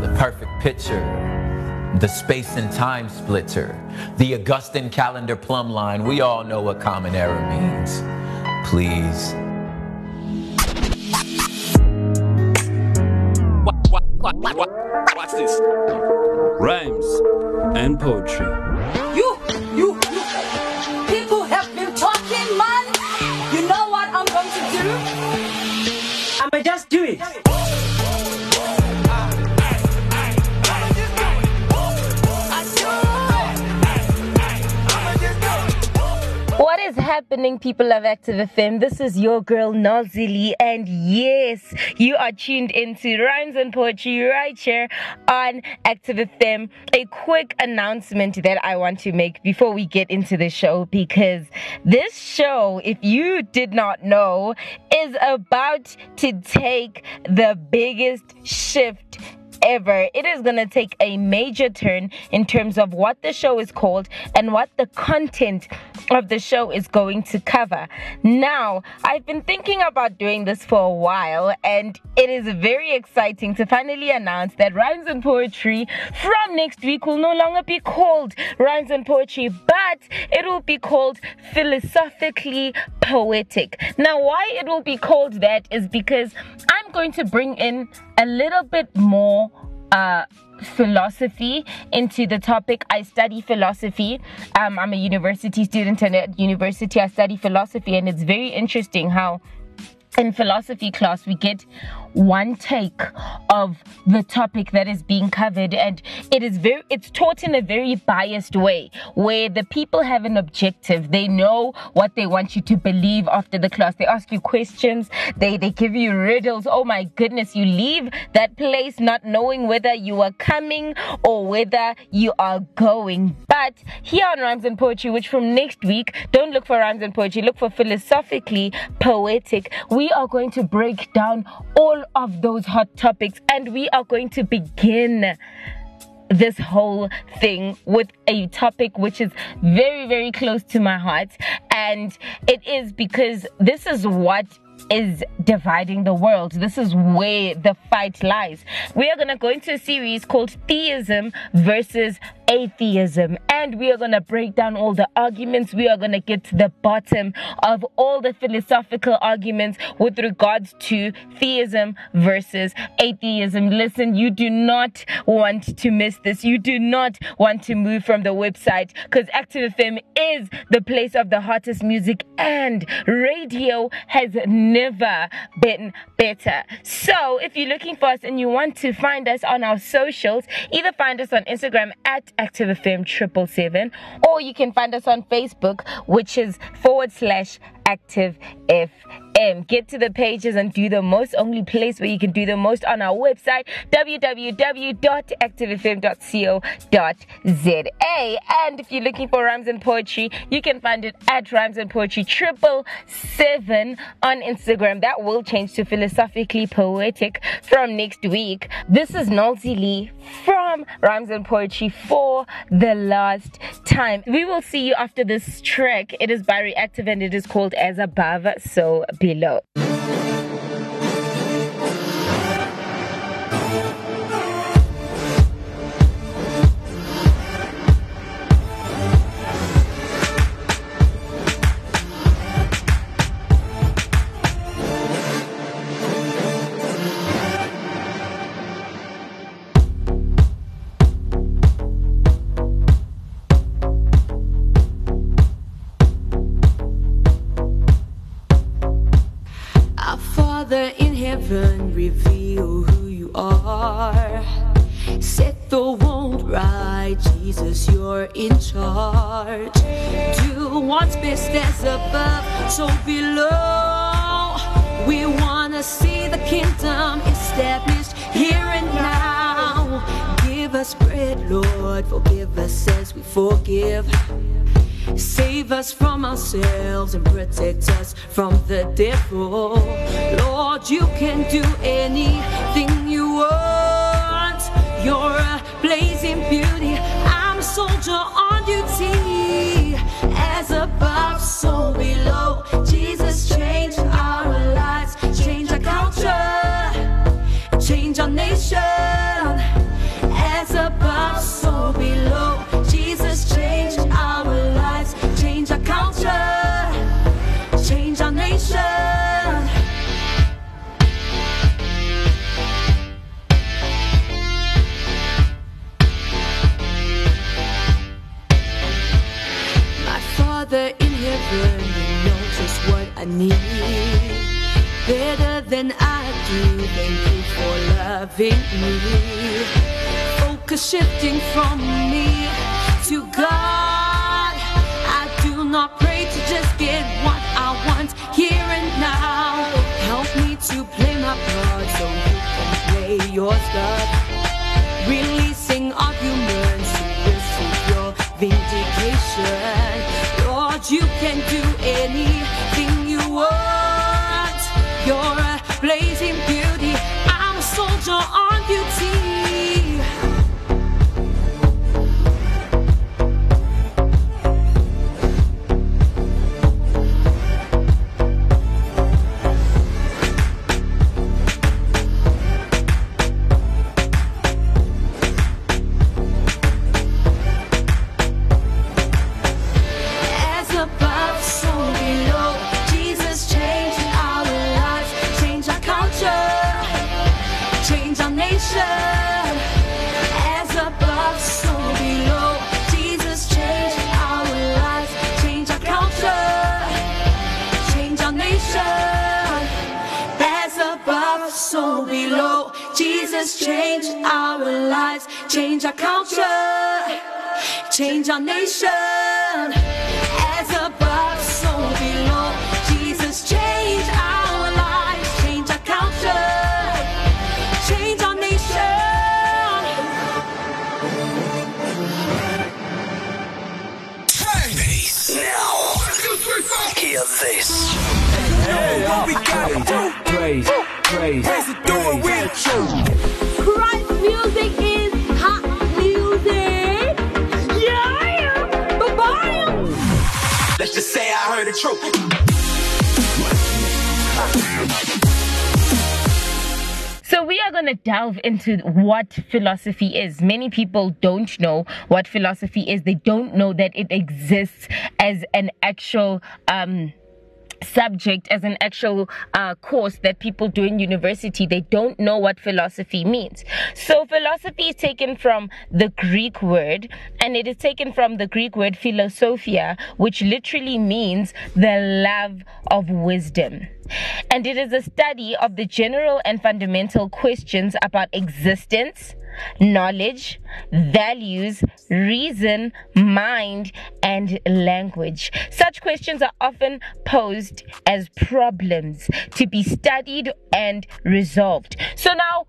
The perfect picture, the space and time splitter, the Augustan calendar plumb line. We all know what common error means. Please. Watch this. Rhymes and poetry. Happening, people of Active FM? This is your girl Noelzii, and yes, you are tuned into Rhymes and Poetry right here on Active FM. A quick announcement that I want to make before we get into the show because this show, if you did not know, is about to take the biggest shift ever. It is going to take a major turn in terms of what the show is called and what the content of the show is going to cover. Now, I've been thinking about doing this for a while, and it is very exciting to finally announce that Rhymes and Poetry from next week will no longer be called Rhymes and Poetry, but it will be called Philosophically Poetic. Now, why it will be called that is because I'm going to bring in a little bit more uh, philosophy into the topic. I study philosophy. Um, I'm a university student, and at university, I study philosophy, and it's very interesting how in philosophy class we get one take of the topic that is being covered. And it is very it's taught in a very biased way where the people have an objective. They know what they want you to believe after the class. They ask you questions. They they give you riddles. Oh my goodness you leave that place not knowing whether you are coming or whether you are going. But here on rhymes and poetry which from next week don't look for rhymes and poetry look for philosophically poetic we are going to break down all of those hot topics and we are going to begin this whole thing with a topic which is very, very close to my heart. And it is because this is what is dividing the world. This is where the fight lies. We are going to go into a series called Theism versus Atheism, and we are going to break down all the arguments. We are going to get to the bottom of all the philosophical arguments with regards to theism versus atheism. Listen, you do not want to miss this. You do not want to move from the website because Active FM is the place of the hottest music, and radio has never been better. So, if you're looking for us and you want to find us on our socials, either find us on Instagram at Active FM triple seven, or you can find us on Facebook, which is forward slash Active FM. Get to the pages and do the most. Only place where you can do the most on our website www.activefm.co.za. And if you're looking for rhymes and poetry, you can find it at rhymes and poetry triple seven on Instagram. That will change to philosophically poetic from next week. This is Noelzii from Rhymes and Poetry for the last time. We will see you after this track. It is by Reactive and it is called As Above, So Below. Our us bread, Lord. Forgive us as we forgive. Save us from ourselves and protect us from the devil. Lord, you can do anything you want. You're a blazing beauty. I'm a soldier on duty. As above, so below. Jesus, changed. Need. Better than I do, thank you for loving me. Focus shifting from me to God. I do not pray to just get what I want here and now. Help me to play my part so you can play your stuff. Releasing This. Praise, praise, praise, do it with you. Christ music is hot music. Yeah, bye bye. Let's just say I heard the truth. Are going to delve into what philosophy is. Many people don't know what philosophy is. They don't know that it exists as an actual um subject as an actual uh, course that people do in university they don't know what philosophy means. So philosophy is taken from the greek word and it is taken from the greek word philosophia which literally means the love of wisdom. And it is a study of the general and fundamental questions about existence knowledge, values, reason, mind, and language. Such questions are often posed as problems to be studied and resolved. So now,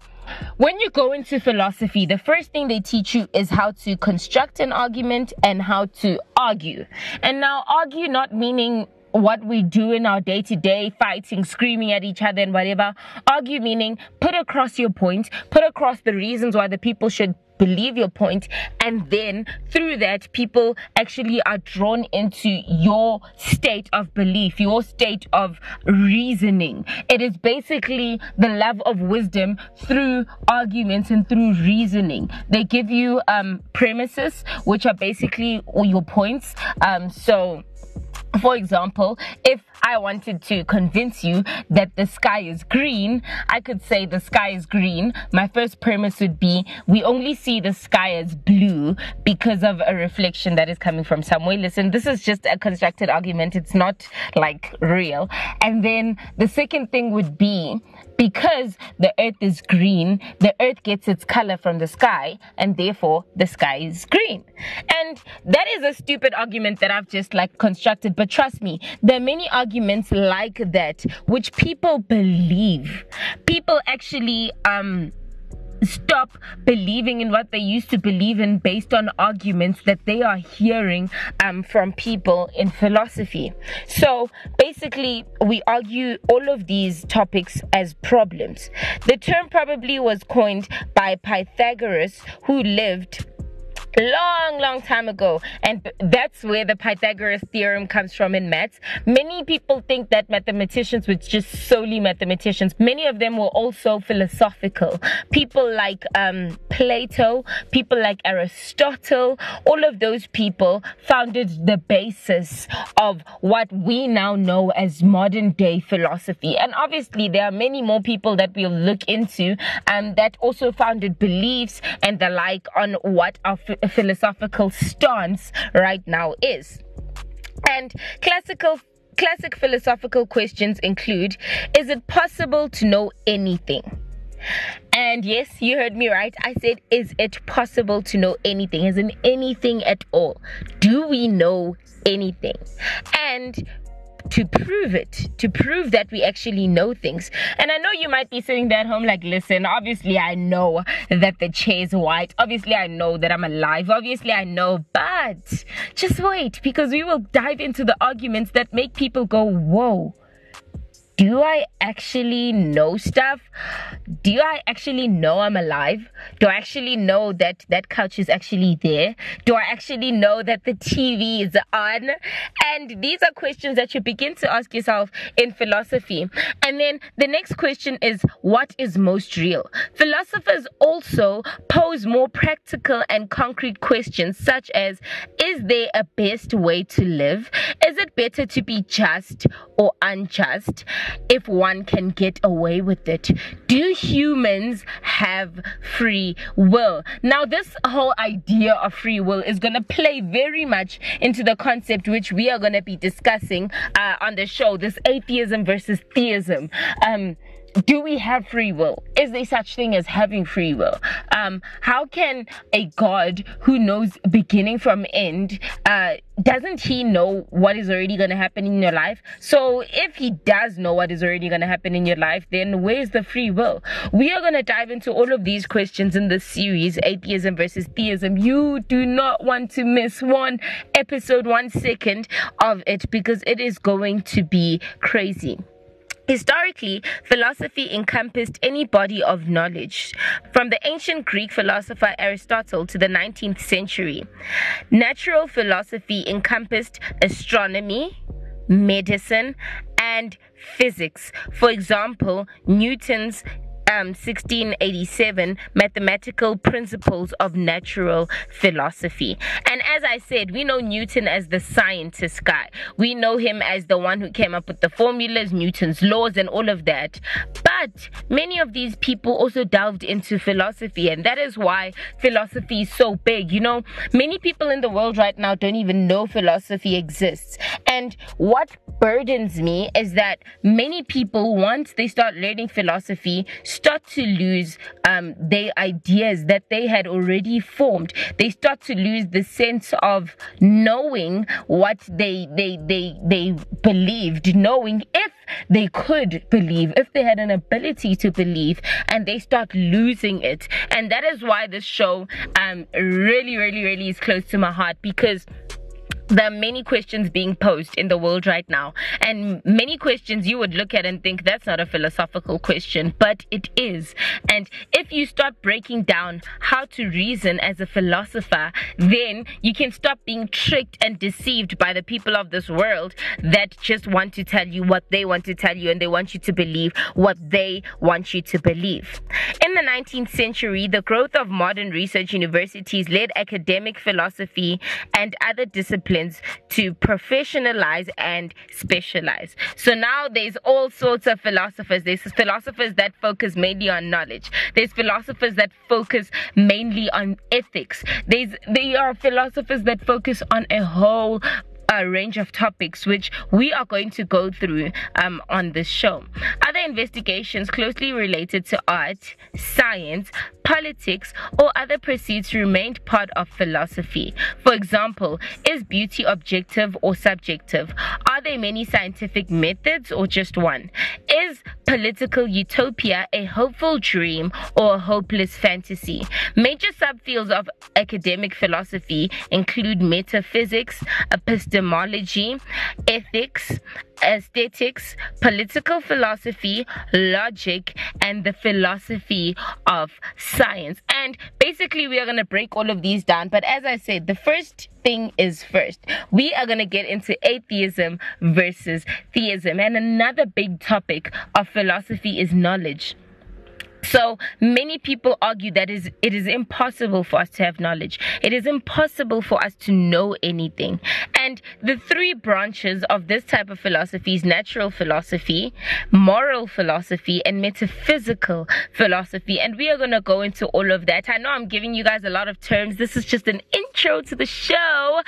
when you go into philosophy, the first thing they teach you is how to construct an argument and how to argue. And now, argue not meaning what we do in our day to day fighting, screaming at each other, and whatever. Argue meaning put across your point, put across the reasons why the people should believe your point and then through that people actually are drawn into your state of belief your state of reasoning it is basically the love of wisdom through arguments and through reasoning they give you um premises which are basically all your points um so for example, if I wanted to convince you that the sky is green, I could say the sky is green. My first premise would be we only see the sky as blue because of a reflection that is coming from somewhere. Listen, this is just a constructed argument, it's not like real. And then the second thing would be because the earth is green, the earth gets its color from the sky, and therefore the sky is green. And that is a stupid argument that I've just like constructed, but trust me, there are many arguments like that which people believe. People actually, um, stop believing in what they used to believe in based on arguments that they are hearing um, from people in philosophy. So basically, we argue all of these topics as problems. The term probably was coined by Pythagoras, who lived long long time ago. And that's where the pythagoras theorem comes from in maths. Many people think that mathematicians were just solely mathematicians. Many of them were also philosophical. People like um, plato people like aristotle all of those people founded the basis of what we now know as modern day philosophy. And obviously there are many more people that we'll look into um, that also founded beliefs and the like on what our philosophical stance right now is. And classical classic philosophical questions include is it possible to know anything? And yes, you heard me right. I said, is it possible to know anything? Is in anything at all? Do we know anything? And to prove it, to prove that we actually know things. And I know you might be sitting there at home like, listen, obviously I know that the chair is white. Obviously I know that I'm alive. Obviously I know, but just wait because we will dive into the arguments that make people go, whoa do I actually know stuff? Do I actually know I'm alive? Do I actually know that that couch is actually there? Do I actually know that the TV is on? And these are questions that you begin to ask yourself in philosophy. And then the next question is what is most real? Philosophers also pose more practical and concrete questions such as is there a best way to live? Is it better to be just or unjust? If one can get away with it. Do humans have free will? Now, this whole idea of free will is going to play very much into the concept which we are going to be discussing uh, on the show this atheism versus theism. Um, do we have free will? Is there such thing as having free will? Um, how can a God who knows beginning from end, uh, doesn't he know what is already going to happen in your life? So if he does know what is already going to happen in your life, then where's the free will? We are going to dive into all of these questions in this series, atheism versus theism. You do not want to miss one episode, one second of it because it is going to be crazy. Historically, philosophy encompassed any body of knowledge, from the ancient Greek philosopher Aristotle to the 19th century. Natural philosophy encompassed astronomy, medicine, and physics. For example, Newton's um, 1687 Mathematical Principles of Natural Philosophy. And as I said, we know Newton as the scientist guy. We know him as the one who came up with the formulas, Newton's laws, and all of that. But many of these people also delved into philosophy, and that is why philosophy is so big. You know, many people in the world right now don't even know philosophy exists. And what burdens me is that many people, once they start learning philosophy, start to lose um, their ideas that they had already formed. They start to lose the sense of knowing what they they they they believed, knowing if they could believe, if they had an ability to believe, and they start losing it. And that is why this show um really, really, really is close to my heart because there are many questions being posed in the world right now, and many questions you would look at and think that's not a philosophical question, but it is. And if you start breaking down how to reason as a philosopher, then you can stop being tricked and deceived by the people of this world that just want to tell you what they want to tell you and they want you to believe what they want you to believe. In the 19th century, the growth of modern research universities led academic philosophy and other disciplines to professionalize and specialize. So now there's all sorts of philosophers. There's philosophers that focus mainly on knowledge. There's philosophers that focus mainly on ethics. There's there are philosophers that focus on a whole a range of topics which we are going to go through um, on this show. Other investigations closely related to art, science, politics, or other pursuits remained part of philosophy. For example, is beauty objective or subjective? Are there many scientific methods or just one? Is political utopia a hopeful dream or a hopeless fantasy? Major subfields of academic philosophy include metaphysics, epistemology, ethics, aesthetics, political philosophy, logic, and the philosophy of science. And basically, we are going to break all of these down. But as I said, the first thing is first. We are going to get into atheism versus theism. And another big topic of philosophy is knowledge. So many people argue that is it is impossible for us to have knowledge. It is impossible for us to know anything. And the three branches of this type of philosophy is natural philosophy, moral philosophy, and metaphysical philosophy. And we are going to go into all of that. I know I'm giving you guys a lot of terms. This is just an intro to the show.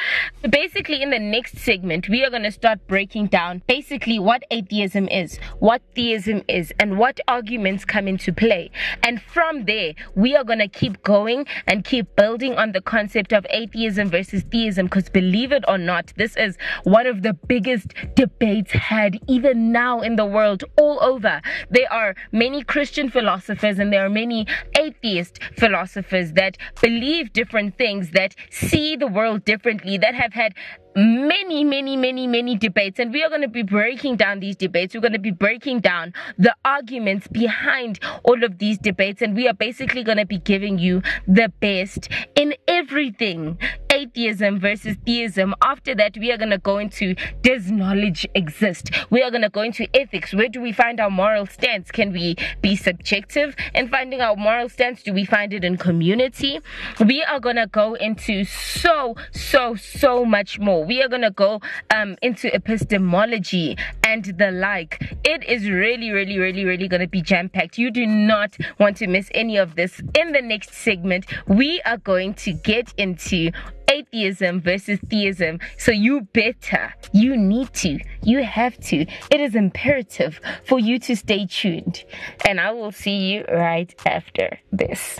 Basically, in the next segment, we are going to start breaking down basically what atheism is, what theism is, and what arguments come into play. And from there, we are going to keep going and keep building on the concept of atheism versus theism because believe it or not, this is one of the biggest debates had even now in the world all over. There are many Christian philosophers and there are many atheist philosophers that believe different things, that see the world differently, that have had many, many, many, many debates. And we are going to be breaking down these debates. We're going to be breaking down the arguments behind all of these debates. And we are basically going to be giving you the best in everything atheism versus theism. After that, we are going to go into does knowledge exist? We are going to go into ethics. Where do we find our moral stance? Can we be subjective in finding our moral stance? Do we find it in community? We are going to go into so, so, so much more. We are going to go um, into epistemology and the like. It is really, really, really, really going to be jam packed. You do not want to miss any of this. In the next segment, we are going to get into atheism versus theism. So you better, you need to, you have to. It is imperative for you to stay tuned. And I will see you right after this.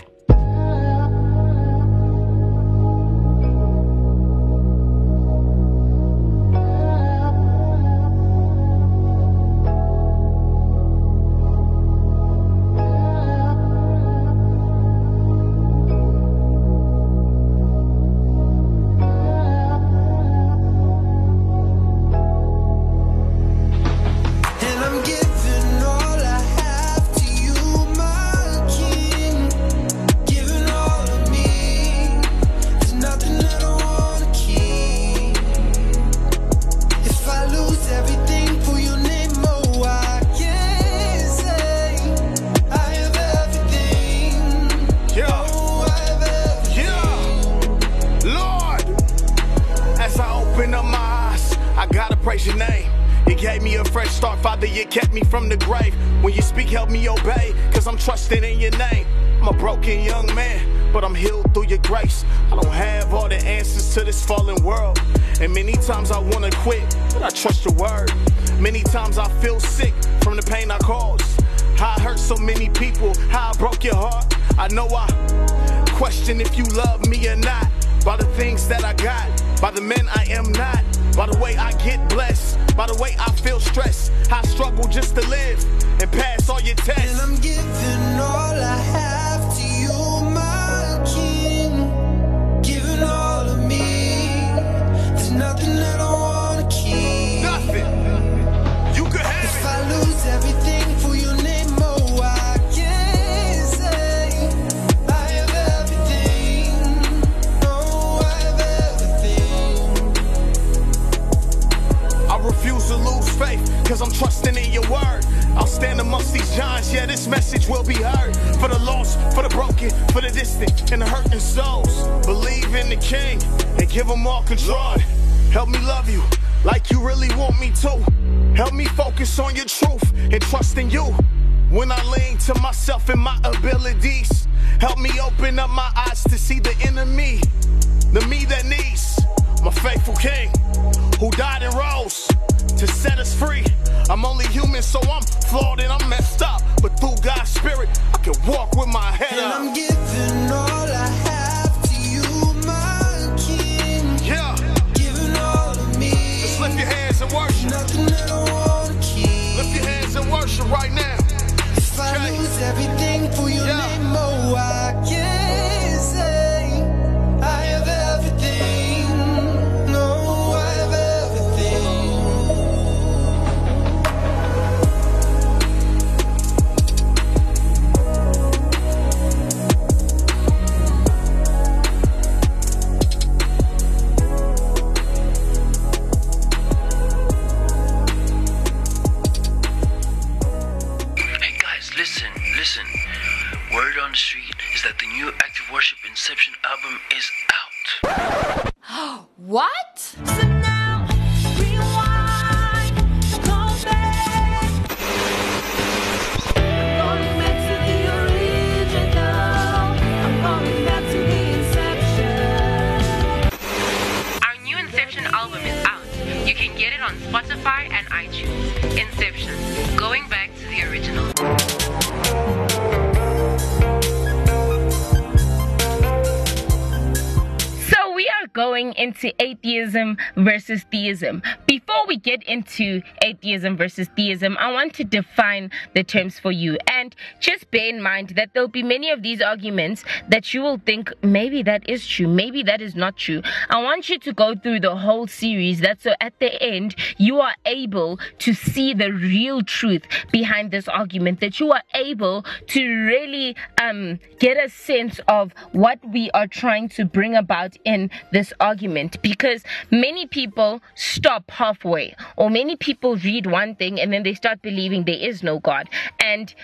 From the grave. When you speak, help me obey, cause I'm trusting in your name. I'm a broken young man, but I'm healed through your grace. I don't have all the answers to this fallen world. And many times I wanna quit, but I trust your word. Many times I feel sick from the pain I caused. How I hurt so many people, how I broke your heart. I know I question if you love me or not. By the things that I got, by the men I am not, by the way I get blessed, by the way I feel stressed. I struggle just to live and pass all your tests. And. I'm giving all I have will be heard. For the lost, for the broken, for the distant, and the hurting souls. Believe in the king and give them all control. Help me love you like you really want me to. Help me focus on your truth and trust in you. When I lean to myself and my abilities, help me open up my eyes to see the enemy, the me that needs my faithful king who died and rose to set us free. I'm only human, so I'm flawed and I'm messed up. But through God's spirit, I can walk with my head And up. I'm giving all I have to you, my king. Yeah, Giving all of me. just lift your hands and worship. Nothing I wanna keep. Lift your hands and worship right now. If I Okay. lose everything for your Yeah. name, oh, I can Before we get into atheism versus theism, I want to define the terms for you. And just bear in mind that there'll be many of these arguments that you will think maybe that is true, maybe that is not true. I want you to go through the whole series that so at the end you are able to see the real truth behind this argument, that you are able to really um, get a sense of what we are trying to bring about in this argument because many people stop halfway or many people read one thing and then they start believing there is no God and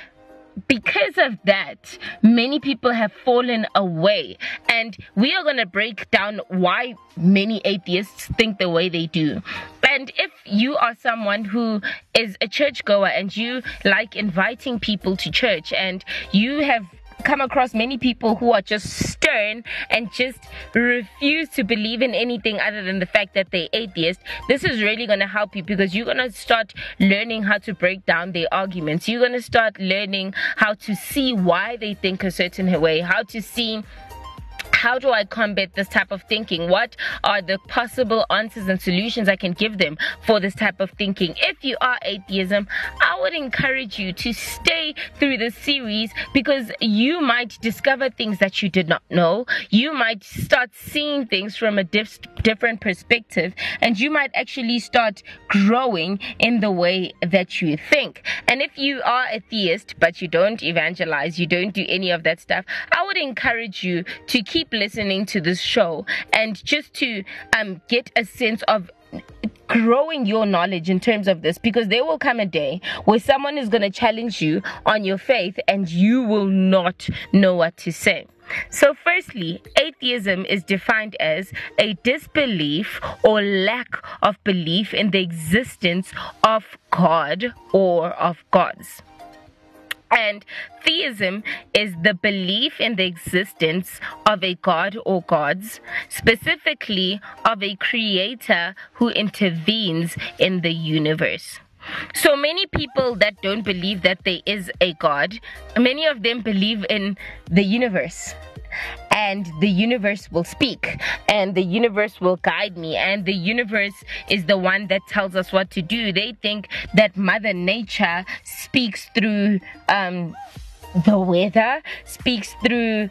because of that, many people have fallen away. And we are going to break down why many atheists think the way they do. And if you are someone who is a churchgoer and you like inviting people to church and you have come across many people who are just stern and just refuse to believe in anything other than the fact that they're atheist, this is really going to help you because you're going to start learning how to break down their arguments. You're going to start learning how to see why they think a certain way, how to see how do I combat this type of thinking? What are the possible answers and solutions I can give them for this type of thinking? If you are atheism, I would encourage you to stay through this series because you might discover things that you did not know. You might start seeing things from a dif- different perspective, and you might actually start growing in the way that you think. And if you are a theist but you don't evangelize, you don't do any of that stuff, I would encourage you to keep listening to this show and just to um, get a sense of growing your knowledge in terms of this because there will come a day where someone is going to challenge you on your faith and you will not know what to say. So, firstly, atheism is defined as a disbelief or lack of belief in the existence of God or of gods. And theism is the belief in the existence of a god or gods, specifically of a creator who intervenes in the universe. So many people that don't believe that there is a God, many of them believe in the universe. And the universe will speak, and the universe will guide me, and the universe is the one that tells us what to do. They think that Mother Nature speaks through um, the weather, speaks through.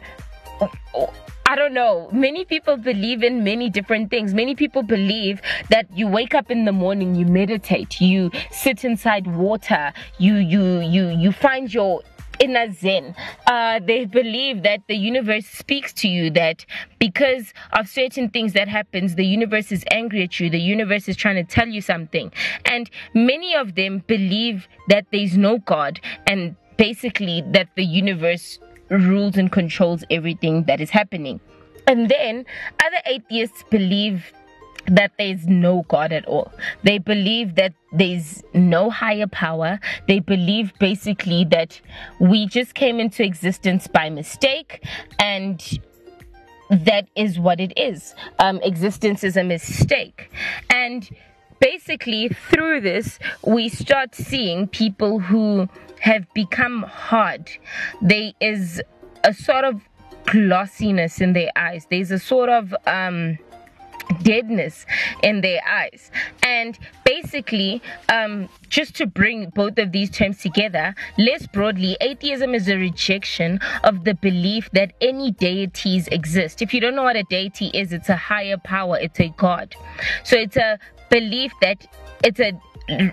I don't know. Many people believe in many different things. Many people believe that you wake up in the morning, you meditate, you sit inside water, you you you you find your inner zen. Uh, they believe that the universe speaks to you. That because of certain things that happens, the universe is angry at you. The universe is trying to tell you something. And many of them believe that there's no God and basically that the universe rules and controls everything that is happening. And then other atheists believe that there's no God at all. They believe that there's no higher power. They believe basically that we just came into existence by mistake and that is what it is. Um, existence is a mistake. And basically, through this, we start seeing people who have become hard. There is a sort of glossiness in their eyes, there's a sort of. Um, deadness in their eyes. And basically um, just to bring both of these terms together less broadly atheism is a rejection of the belief that any deities exist. If you don't know what a deity is it's a higher power it's a god. So it's a belief that it's a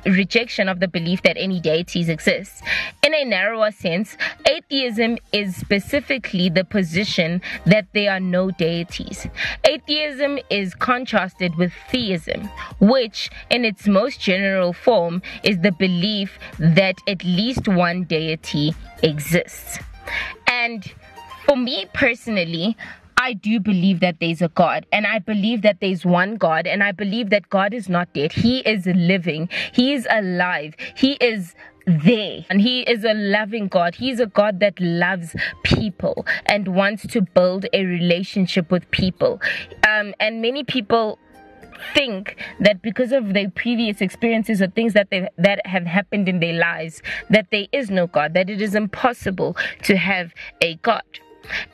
rejection of the belief that any deities exist. In a narrower sense, atheism is specifically the position that there are no deities. Atheism is contrasted with theism, which, in its most general form, is the belief that at least one deity exists. And for me personally, I do believe that there's a God, and I believe that there's one God, and I believe that God is not dead. He is living, He is alive, He is there. And he is a loving god. He's a god that loves people and wants to build a relationship with people. Um, and many people think that because of their previous experiences or things that they that have happened in their lives that there is no god that it is impossible to have a god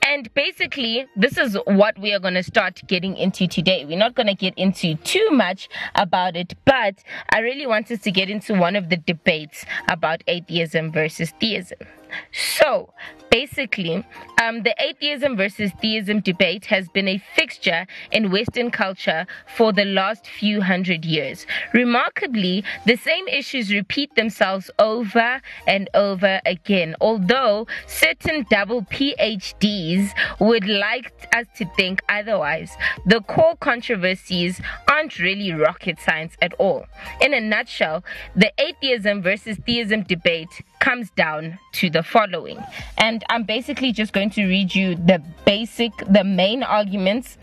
and basically, this is what we are going to start getting into today. We're not going to get into too much about it, but I really want us to get into one of the debates about atheism versus theism. So, basically, um, the atheism versus theism debate has been a fixture in Western culture for the last few hundred years. Remarkably, the same issues repeat themselves over and over again, although certain double PhDs would like us to think otherwise. The core controversies aren't really rocket science at all. In a nutshell, the atheism versus theism debate comes down to the following. And I'm basically just going to read you the basic, the main arguments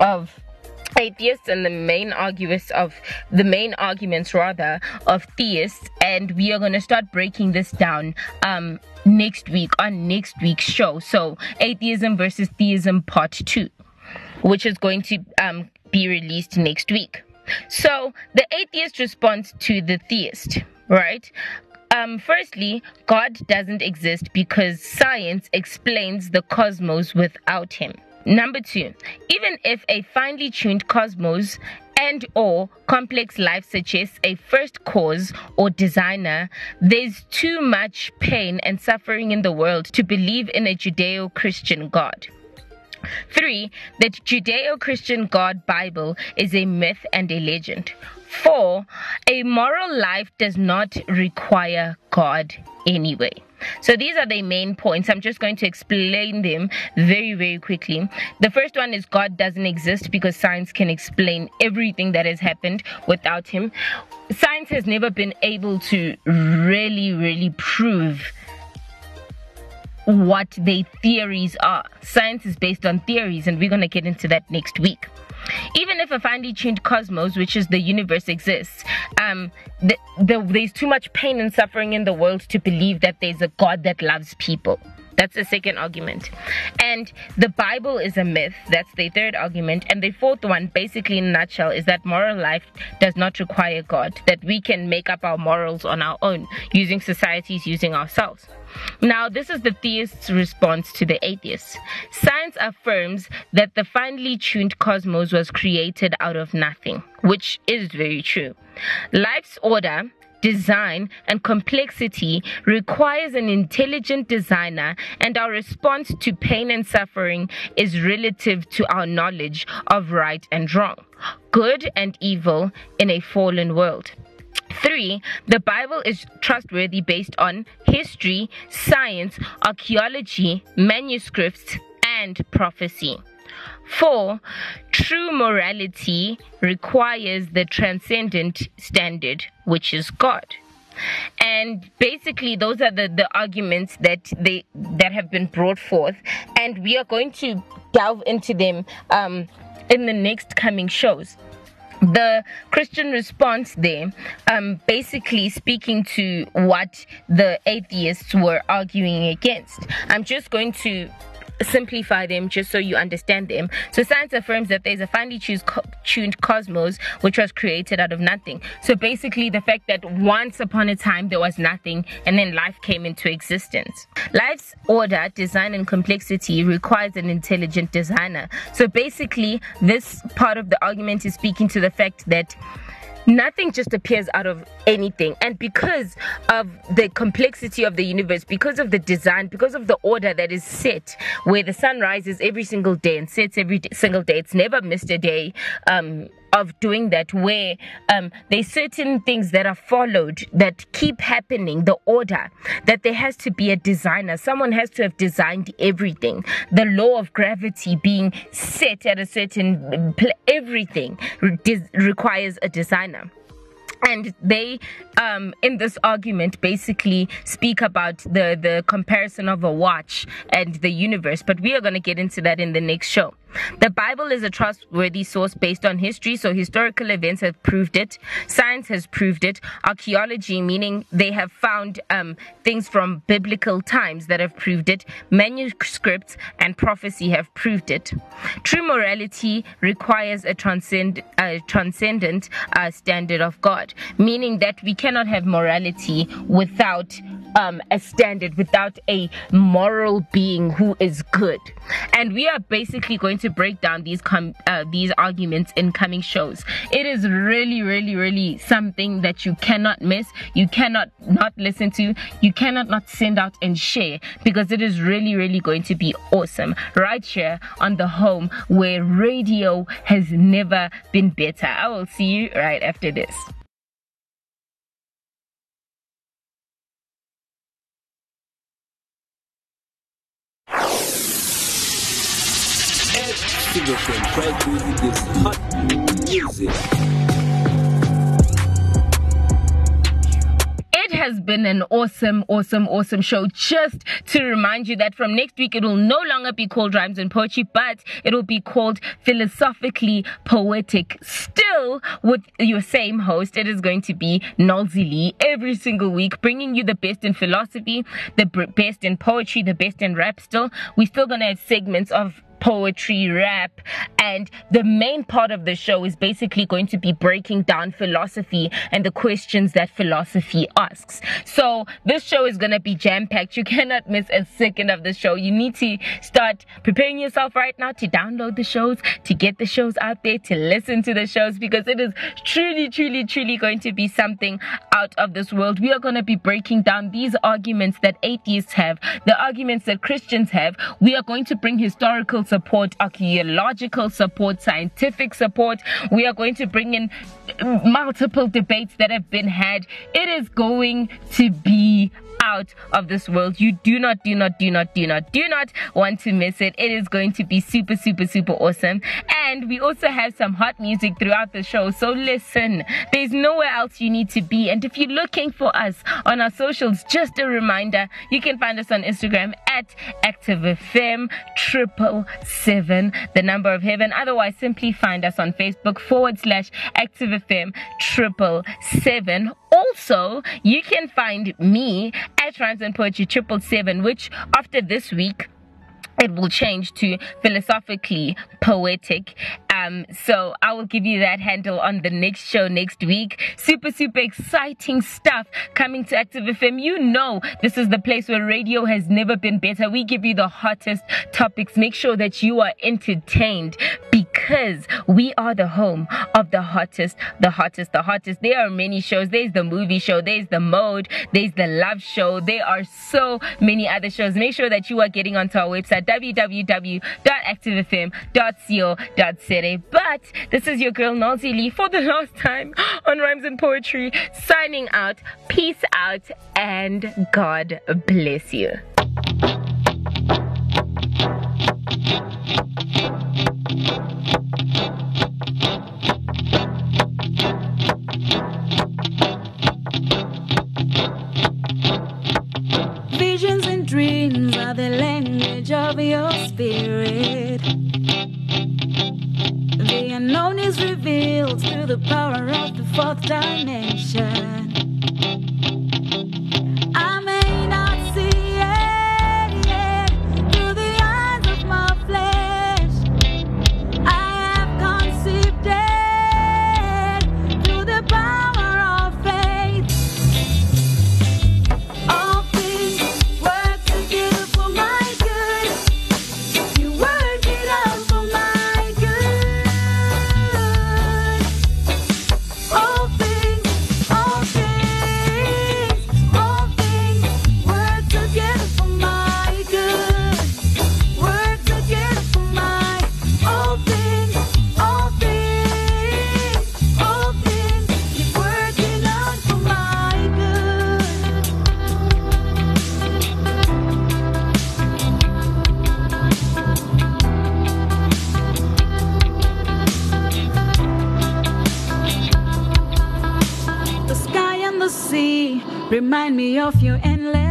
of atheists and the main arguments of the main arguments rather of theists. And we are going to start breaking this down um next week on next week's show. So atheism versus theism part 2 which is going to um be released next week. So the atheist response to the theist right um, firstly, God doesn't exist because science explains the cosmos without him. Number two, even if a finely tuned cosmos and or complex life suggests a first cause or designer, there's too much pain and suffering in the world to believe in a Judeo-Christian God. Three, the Judeo Christian God Bible is a myth and a legend. Four, a moral life does not require God anyway. So these are the main points. I'm just going to explain them very, very quickly. The first one is God doesn't exist because science can explain everything that has happened without Him. Science has never been able to really, really prove what their theories are. Science is based on theories, and we're going to get into that next week. Even if a finely tuned cosmos, which is the universe, exists, um, the, the, there's too much pain and suffering in the world to believe that there's a God that loves people. That's the second argument. And the Bible is a myth. That's the third argument. And the fourth one, basically in a nutshell, is that moral life does not require God, that we can make up our morals on our own, using societies, using ourselves. Now, this is the theist's response to the atheist. Science affirms that the finely tuned cosmos was created out of nothing, which is very true. Life's order design, and complexity requires an intelligent designer, and our response to pain and suffering is relative to our knowledge of right and wrong, good and evil in a fallen world. Three, the Bible is trustworthy based on history, science, archaeology, manuscripts, and prophecy. Four, true morality requires the transcendent standard, which is God. And basically, those are the, the arguments that they that have been brought forth, and we are going to delve into them um, in the next coming shows the Christian response there, um, basically speaking to what the atheists were arguing against. I'm just going to simplify them just so you understand them. So science affirms that there's a finely tuned cosmos which was created out of nothing. So basically the fact that once upon a time there was nothing and then life came into existence. Life's order, design and complexity requires an intelligent designer. So basically this part of the argument is speaking to the fact that nothing just appears out of anything. And because of the complexity of the universe because of the design because of the order that is set where the sun rises every single day and sets every single day it's never missed a day um of doing that where um, there's certain things that are followed that keep happening the order that there has to be a designer. Someone has to have designed everything. The law of gravity being set at a certain pl- everything re- requires a designer. And they um, in this argument basically speak about the the comparison of a watch and the universe but we are going to get into that in the next show The Bible is a trustworthy source based on history, so historical events have proved it. Science has proved it. Archaeology, meaning they have found um, things from biblical times that have proved it. Manuscripts and prophecy have proved it. True morality requires a transcend, transcendent uh, standard of God, meaning that we cannot have morality without um, a standard, without a moral being who is good. And we are basically going to break down these com- uh, these arguments in coming shows. It is really, really, really something that you cannot miss. You cannot not listen to. You cannot not send out and share because it is really, really going to be awesome. Right here on the home where radio has never been better. I will see you right after this. Is hot music. It has been an awesome, awesome, awesome show. Just to remind you that from next week, it will no longer be called Rhymes and Poetry, but it will be called Philosophically Poetic. Still with your same host, it is going to be Noelzii every single week, bringing you the best in philosophy, the best in poetry, the best in rap. Still, we're still going to have segments of poetry, rap, and the main part of the show is basically going to be breaking down philosophy and the questions that philosophy asks. So this show is going to be jam packed. You cannot miss a second of the show. You need to start preparing yourself right now to download the shows, to get the shows out there, to listen to the shows because it is truly, truly, truly going to be something out of this world. We are going to be breaking down these arguments that atheists have, the arguments that Christians have. We are going to bring historical support, archaeological support, scientific support. We are going to bring in multiple debates that have been had. It is going to be out of this world. You do not, do not, do not, do not, do not want to miss it. It is going to be super, super, super awesome. And we also have some hot music throughout the show. So listen, there's nowhere else you need to be. And if you're looking for us on our socials, just a reminder, you can find us on Instagram at ActiveFM triple seven, the number of heaven. Otherwise, simply find us on Facebook forward slash ActiveFM triple seven. Also, you can find me at Rhymes and Poetry triple seven, which after this week it will change to philosophically poetic. Um, so I will give you that handle on the next show next week. Super, super exciting stuff coming to Active FM. You know, this is the place where radio has never been better. We give you the hottest topics. Make sure that you are entertained because we are the home of the hottest, the hottest, the hottest. There are many shows. There's the movie show. There's the mode. There's the love show. There are so many other shows. Make sure that you are getting onto our website www.activefm.co.za. But this is your girl Noelzii for the last time on Rhymes and Poetry, signing out. Peace out and God bless you. Visions and dreams are the language of your spirit. The unknown is revealed through the power of the fourth dimension. Remind me of your endless